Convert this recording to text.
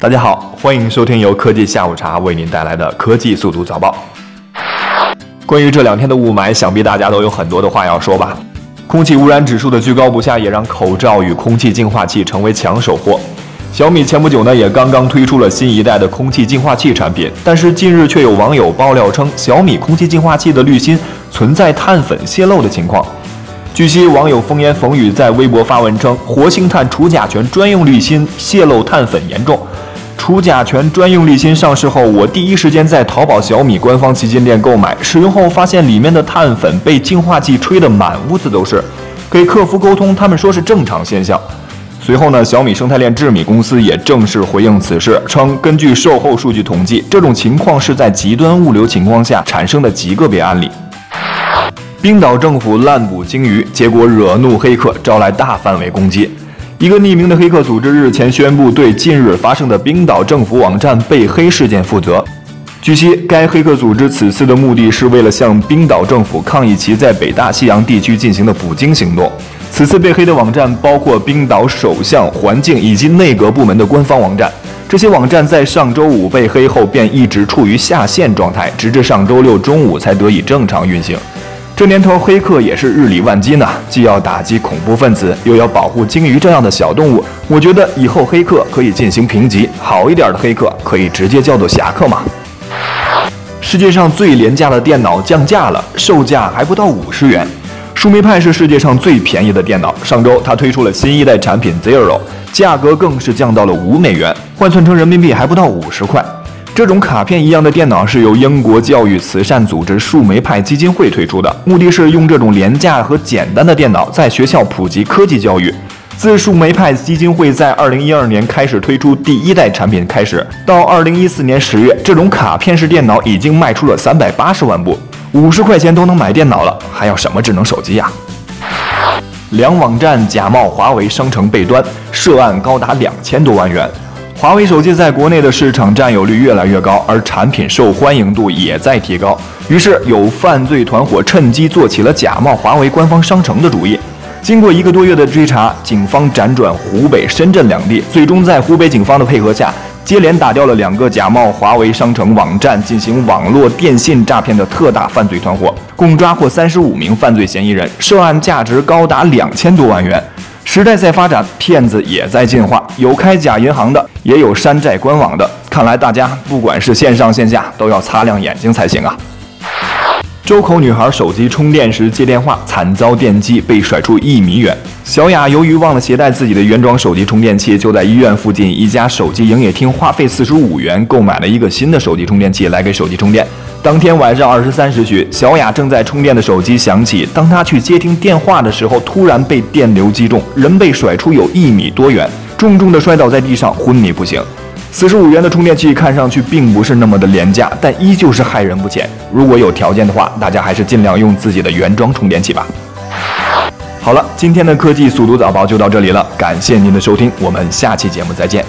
大家好，欢迎收听由科技下午茶为您带来的科技速读早报。关于这两天的雾霾，想必大家都有很多的话要说吧。空气污染指数的居高不下，也让口罩与空气净化器成为抢手货。小米前不久呢，也刚刚推出了新一代的空气净化器产品，但是近日却有网友爆料称，小米空气净化器的滤芯存在碳粉泄漏的情况。据悉，网友风言风语在微博发文称，活性炭除甲醛专用滤芯泄漏碳粉严重。除甲醛专用滤芯上市后，我第一时间在淘宝小米官方旗舰店购买，使用后发现里面的碳粉被净化剂吹得满屋子都是。给客服沟通，他们说是正常现象。随后呢，小米生态链智米公司也正式回应此事，称根据售后数据统计，这种情况是在极端物流情况下产生的极个别案例。冰岛政府滥捕鲸鱼，结果惹怒黑客，招来大范围攻击。一个匿名的黑客组织日前宣布对近日发生的冰岛政府网站被黑事件负责。据悉，该黑客组织此次的目的是为了向冰岛政府抗议其在北大西洋地区进行的捕鲸行动。此次被黑的网站包括冰岛首相、环境以及内阁部门的官方网站。这些网站在上周五被黑后便一直处于下线状态，直至上周六中午才得以正常运行。这年头，黑客也是日理万机呢，既要打击恐怖分子，又要保护鲸鱼这样的小动物。我觉得以后黑客可以进行评级，好一点的黑客可以直接叫做侠客嘛。世界上最廉价的电脑降价了，售价还不到五十元。树莓派是世界上最便宜的电脑，上周它推出了新一代产品 Zero，价格更是降到了五美元，换算成人民币还不到五十块。这种卡片一样的电脑是由英国教育慈善组织树莓派基金会推出的，目的是用这种廉价和简单的电脑在学校普及科技教育。自树莓派基金会在二零一二年开始推出第一代产品开始，到二零一四年十月，这种卡片式电脑已经卖出了三百八十万部，五十块钱都能买电脑了，还要什么智能手机呀？两网站假冒华为商城被端，涉案高达两千多万元。华为手机在国内的市场占有率越来越高，而产品受欢迎度也在提高。于是有犯罪团伙趁机做起了假冒华为官方商城的主意。经过一个多月的追查，警方辗转湖北、深圳两地，最终在湖北警方的配合下，接连打掉了两个假冒华为商城网站进行网络电信诈骗的特大犯罪团伙，共抓获三十五名犯罪嫌疑人，涉案价值高达两千多万元。时代在发展，骗子也在进化，有开假银行的，也有山寨官网的。看来大家不管是线上线下，都要擦亮眼睛才行啊！周口女孩手机充电时接电话，惨遭电击，被甩出一米远。小雅由于忘了携带自己的原装手机充电器，就在医院附近一家手机营业厅花费四十五元购买了一个新的手机充电器来给手机充电。当天晚上二十三时许，小雅正在充电的手机响起。当她去接听电话的时候，突然被电流击中，人被甩出有一米多远，重重的摔倒在地上，昏迷不醒。四十五元的充电器看上去并不是那么的廉价，但依旧是害人不浅。如果有条件的话，大家还是尽量用自己的原装充电器吧。好了，今天的科技速读早报就到这里了，感谢您的收听，我们下期节目再见。